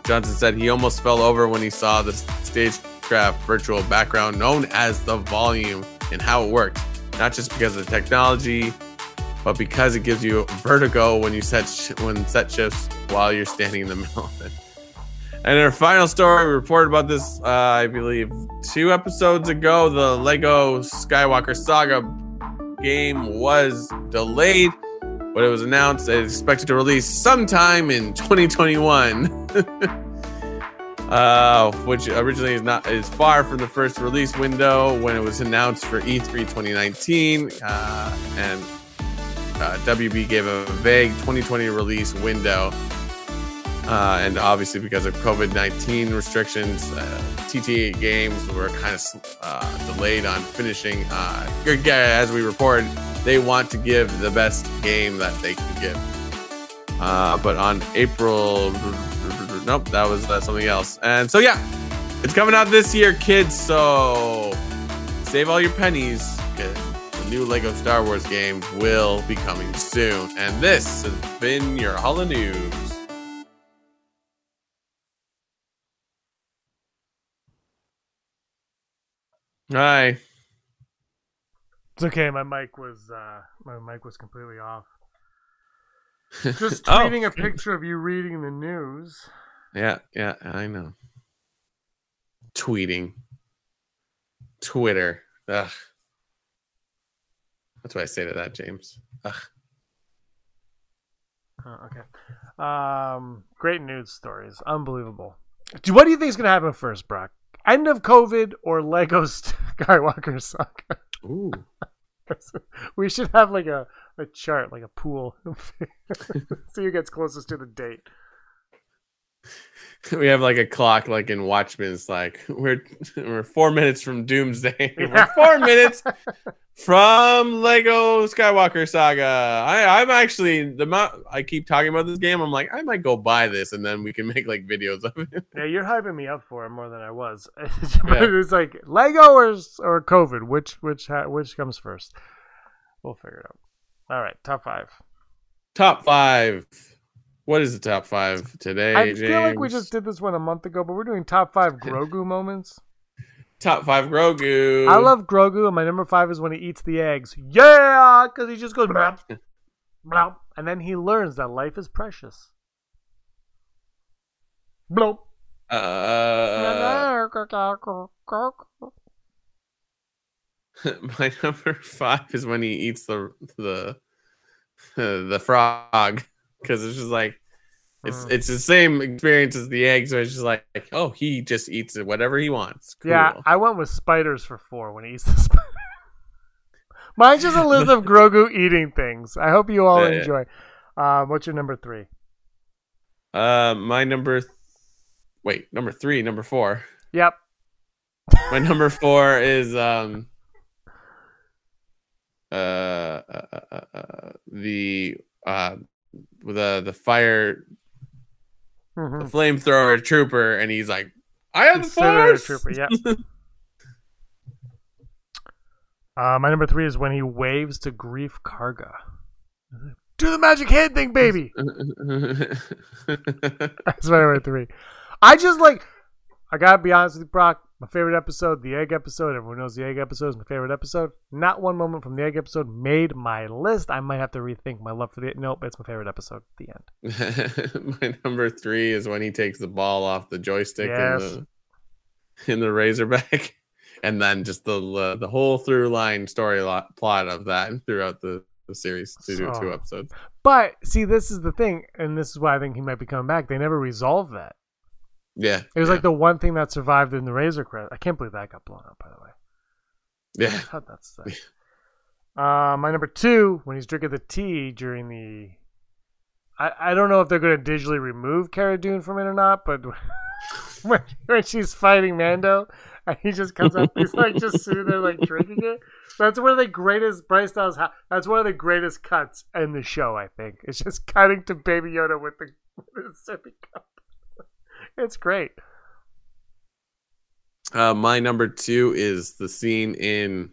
Johnson said he almost fell over when he saw the stagecraft virtual background known as the volume and how it works. Not just because of the technology, but because it gives you vertigo when you set sh- when set shifts while you're standing in the <laughs> middle of it. And our final story, we reported about this, uh, I believe, two episodes ago. The Lego Skywalker Saga game was delayed, but it was announced it's expected to release sometime in 2021. <laughs> uh, which originally is not is far from the first release window when it was announced for E E3 2019, uh, and uh, WB gave a vague 2020 release window. Uh, and obviously, because of COVID 19 restrictions, uh, TTA games were kind of uh, delayed on finishing. Uh, as we reported, they want to give the best game that they can give. Uh, but on April, nope, that was uh, something else. And so, yeah, it's coming out this year, kids. So save all your pennies. The new Lego Star Wars game will be coming soon. And this has been your Hall of News. Hi. It's okay. My mic was uh, my mic was completely off. <laughs> Just Oh. tweeting a picture of you reading the news. Yeah, yeah, I know. Tweeting. Twitter. Ugh. That's what I say to that, James. Ugh. Oh, okay. Um, great news stories. Unbelievable. Do- What do you think is going to happen first, Brock? End of COVID or Lego <laughs> Skywalker Saga? Ooh. <laughs> we should have like a, a chart, like a pool. <laughs> See who gets closest to the date. <laughs> We have like a clock like in Watchmen. It's like we're <laughs> we're four minutes from Doomsday. <laughs> We're four minutes from Lego Skywalker Saga. I, I'm actually the amount I keep talking about this game. I'm like, I might go buy this and then we can make like videos of it. Yeah, you're hyping me up for it more than I was. but Yeah. it's like Lego or or COVID. Which which ha- which comes first? We'll figure it out. All right, top five. Top five. What is the top five today? I feel like we just did this one a month ago, but we're doing top five <laughs> Grogu moments. top five Grogu. I love Grogu, and my number five is when he eats the eggs. Yeah, because he just goes blop, blop, and then he learns that life is precious. Bloop. Uh, <laughs> my number five is when he eats the the <laughs> the frog because it's just like it's Mm. it's the same experience as the eggs. So it's just like, oh, he just eats it whatever he wants. Cool. Yeah, I went with spiders for four when he eats the spider. <laughs> Mine's just a list of Grogu <laughs> eating things. I hope you all Yeah, yeah. enjoy. Um, what's your number three? Uh, my number. Th- wait, number three, number four. Yep. My number four is um. Uh, uh, uh, uh, uh, the uh, the the fire Mhm. the flamethrower trooper, and he's like, "I have the force." Trooper, yeah. <laughs> uh, my number three is when he waves to Greef Karga. Do the magic hand thing, baby. <laughs> That's my number three. I just like. I gotta be honest with you, Brock. My favorite episode, the egg episode. Everyone knows the egg episode is my favorite episode. Not one moment from the egg episode made my list. I might have to rethink my love for the. Nope, it's my favorite episode. At the end. <laughs> My number three is when he takes the ball off the joystick Yes. in the in the Razorback, <laughs> and then just the uh, the whole through line story lo- plot of that throughout the, the series to do So- two episodes. But see, this is the thing, and this is why I think he might be coming back. They never resolve that. Yeah. It was yeah, like the one thing that survived in the Razor Crest. I can't believe that got blown up, by the way. yeah. <laughs> How nuts that? uh, my number two, when he's drinking the tea during the. I, I don't know if they're going to digitally remove Cara Dune from it or not, but <laughs> when, when she's fighting Mando and he just comes up, he's like just sitting there like drinking it. That's one of the greatest Bryce Dallas. That's one of the greatest cuts in the show. I think it's just cutting to Baby Yoda with the, with the sippy cup. It's great. Uh, my number two is the scene in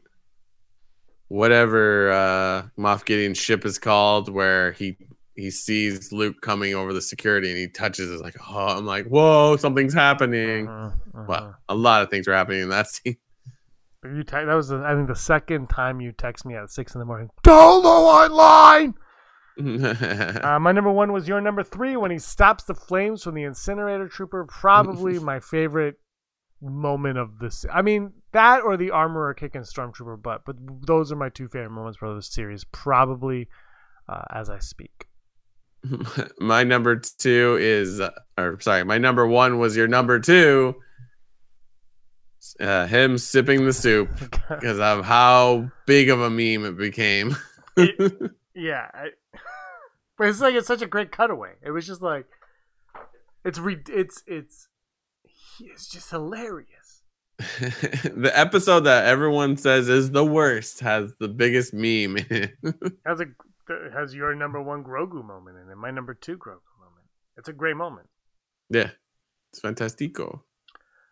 whatever uh, Moff Gideon's ship is called, where he he sees Luke coming over the security and he touches it like, oh, I'm like, whoa, something's happening. Uh-huh, uh-huh. Well, a lot of things are happening in that <laughs> scene. You te- that was the, I think the second time you text me at six in the morning. Don't the white line. Uh, <laughs> my number one was your number three when he stops the flames from the incinerator trooper. Probably <laughs> my favorite moment of this. I mean that or the armorer kicking stormtrooper butt. But those are my two favorite moments for this series. Probably uh, as I speak. <laughs> my number two is, uh, or sorry, my number one was your number two. Uh, him sipping the soup because of how big of a meme it became. Yeah, I, <laughs> but it's like it's such a great cutaway. It was just like it's re- it's it's it's just hilarious. <laughs> the episode that everyone says is the worst has the biggest meme in it. <laughs> Has a has your number one Grogu moment in it. My number two Grogu moment. It's a great moment. yeah, it's fantastico.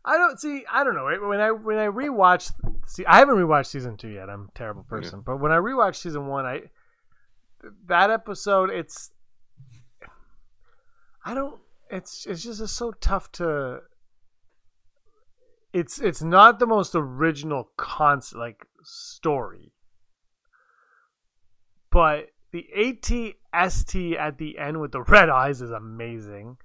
I don't see. I don't know. When I when I rewatched, see, I haven't rewatched season two yet. I'm a terrible person. But when I rewatched season one, I that episode, it's I don't. It's it's just it's so tough to. It's it's not the most original concept like story, but the ATST at the end with the red eyes is amazing.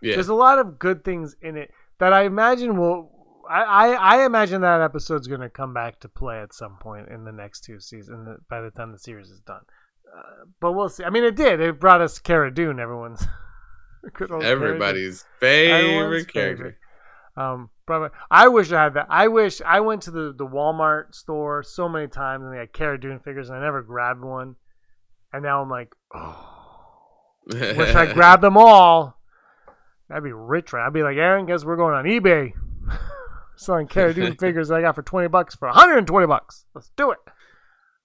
Yeah, There's a lot of good things in it that I imagine will. I, I, I imagine that episode's going to come back to play at some point in the next two seasons by the time the series is done. Uh, but we'll see. I mean, it did. It brought us Cara Dune, everyone's <laughs> good old Cara everybody's favorite character. Um, probably. I wish I had that. I wish I went to the, the Walmart store so many times and they had Cara Dune figures and I never grabbed one. And now I'm like, oh, wish I <laughs> grabbed them all. I'd be rich, right? I'd be like, Aaron, guess we're going on eBay, <laughs> selling Cara Dune figures that I got for twenty bucks for 120 bucks. Let's do it,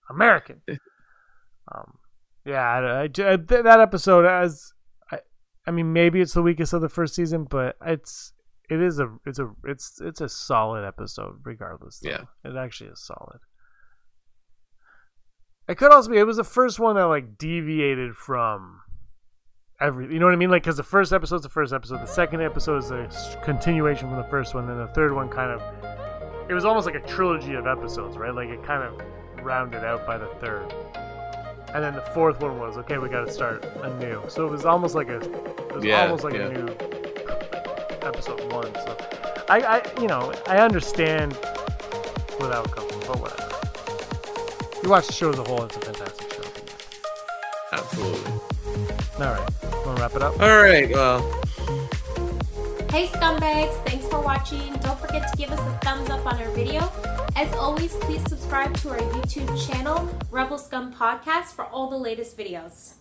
American. Um, yeah, I, I, I- that episode as, I, I mean, maybe it's the weakest of the first season, but it's it is a it's a it's it's a solid episode regardless. Though. Yeah. it actually is solid. It could also be it was the first one that like deviated from every you know what I mean like because the first episode's the first episode the second episode is a continuation from the first one then the third one kind of it was almost like a trilogy of episodes right like it kind of rounded out by the third and then the fourth one was okay we got to start anew so it was almost like a it was Yeah, almost like yeah. a new episode one so I, I you know I understand where that would come from but whatever you watch the show as a whole it's a fantastic show Absolutely. all right want to wrap it up All right. Well, Hey scumbags, thanks for watching. Don't forget to give us a thumbs up on our video. As always, please subscribe to our YouTube channel, Rebel Scum Podcast, for all the latest videos.